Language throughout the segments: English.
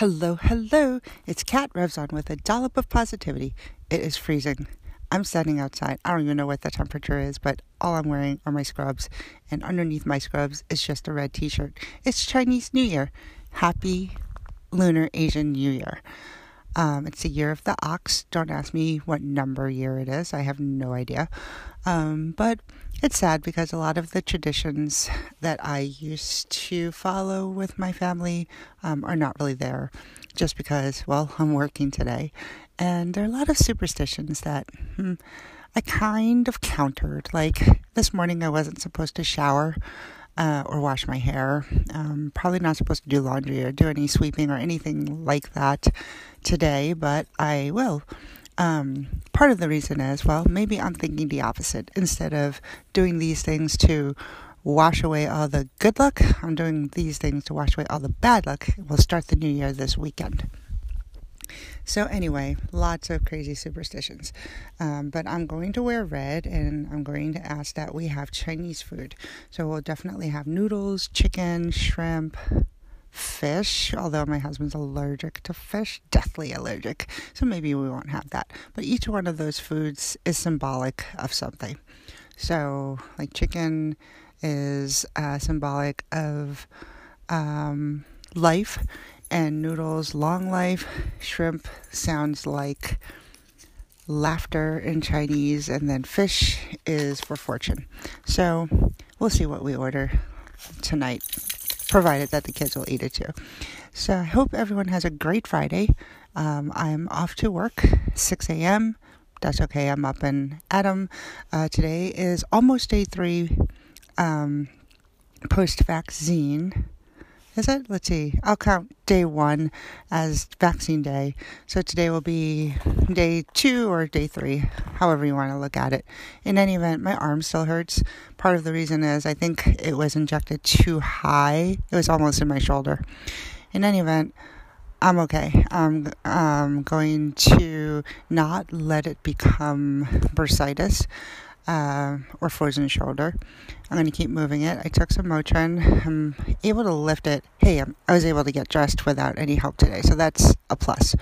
Hello, hello. It's Cat Revzon with a dollop of positivity. It is freezing. I'm standing outside. I don't even know what the temperature is, but all I'm wearing are my scrubs. And underneath my scrubs is just a red t shirt. It's Chinese New Year. Happy Lunar Asian New Year. Um, it's the year of the ox. Don't ask me what number year it is. I have no idea. Um, but it's sad because a lot of the traditions that I used to follow with my family um, are not really there just because, well, I'm working today. And there are a lot of superstitions that hmm, I kind of countered. Like this morning, I wasn't supposed to shower. Uh, or wash my hair. Um, probably not supposed to do laundry or do any sweeping or anything like that today, but I will. Um, part of the reason is, well, maybe I'm thinking the opposite. Instead of doing these things to wash away all the good luck, I'm doing these things to wash away all the bad luck. We'll start the new year this weekend. So, anyway, lots of crazy superstitions. Um, but I'm going to wear red and I'm going to ask that we have Chinese food. So, we'll definitely have noodles, chicken, shrimp, fish, although my husband's allergic to fish, deathly allergic. So maybe we won't have that. But each one of those foods is symbolic of something. So, like chicken is uh, symbolic of um, life, and noodles, long life. Shrimp sounds like laughter in Chinese, and then fish is for fortune. So, we'll see what we order tonight provided that the kids will eat it too. So I hope everyone has a great Friday. Um, I'm off to work, 6 a.m. That's okay. I'm up and Adam. Uh, today is almost day three um, post vaccine. Is it? Let's see. I'll count day one as vaccine day. So today will be day two or day three, however you want to look at it. In any event, my arm still hurts. Part of the reason is I think it was injected too high. It was almost in my shoulder. In any event, I'm okay. I'm um, going to not let it become bursitis uh, or frozen shoulder. I'm going to keep moving it. I took some Motrin. I'm able to lift it. Hey, I'm, i was able to get dressed without any help today, so that's a plus.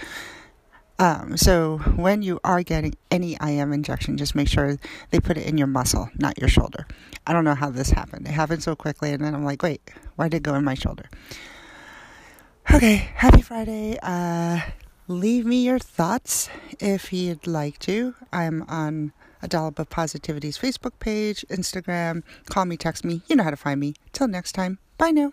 Um, so when you are getting any IM injection, just make sure they put it in your muscle, not your shoulder. I don't know how this happened. It happened so quickly, and then I'm like, wait, why did it go in my shoulder? Okay, happy Friday. Uh, leave me your thoughts if you'd like to. I'm on a Dollop of Positivity's Facebook page, Instagram. Call me, text me. You know how to find me. Till next time. Bye now.